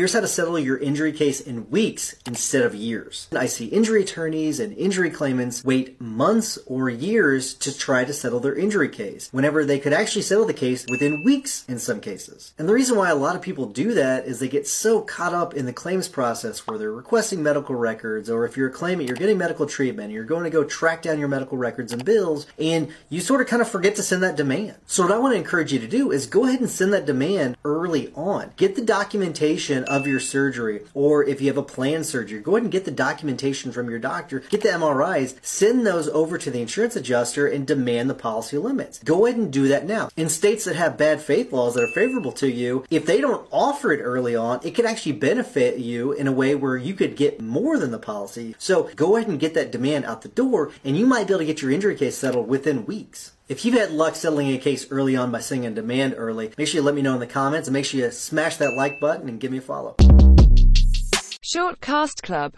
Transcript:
Here's how to settle your injury case in weeks instead of years. I see injury attorneys and injury claimants wait months or years to try to settle their injury case, whenever they could actually settle the case within weeks in some cases. And the reason why a lot of people do that is they get so caught up in the claims process where they're requesting medical records, or if you're a claimant, you're getting medical treatment, you're going to go track down your medical records and bills, and you sort of kind of forget to send that demand. So what I want to encourage you to do is go ahead and send that demand early on. Get the documentation of your surgery, or if you have a planned surgery, go ahead and get the documentation from your doctor, get the MRIs, send those over to the insurance adjuster, and demand the policy limits. Go ahead and do that now. In states that have bad faith laws that are favorable to you, if they don't offer it early on, it could actually benefit you in a way where you could get more than the policy. So go ahead and get that demand out the door, and you might be able to get your injury case settled within weeks. If you've had luck settling a case early on by sending a demand early, make sure you let me know in the comments and make sure you smash that like button and give me a follow. Shortcast Club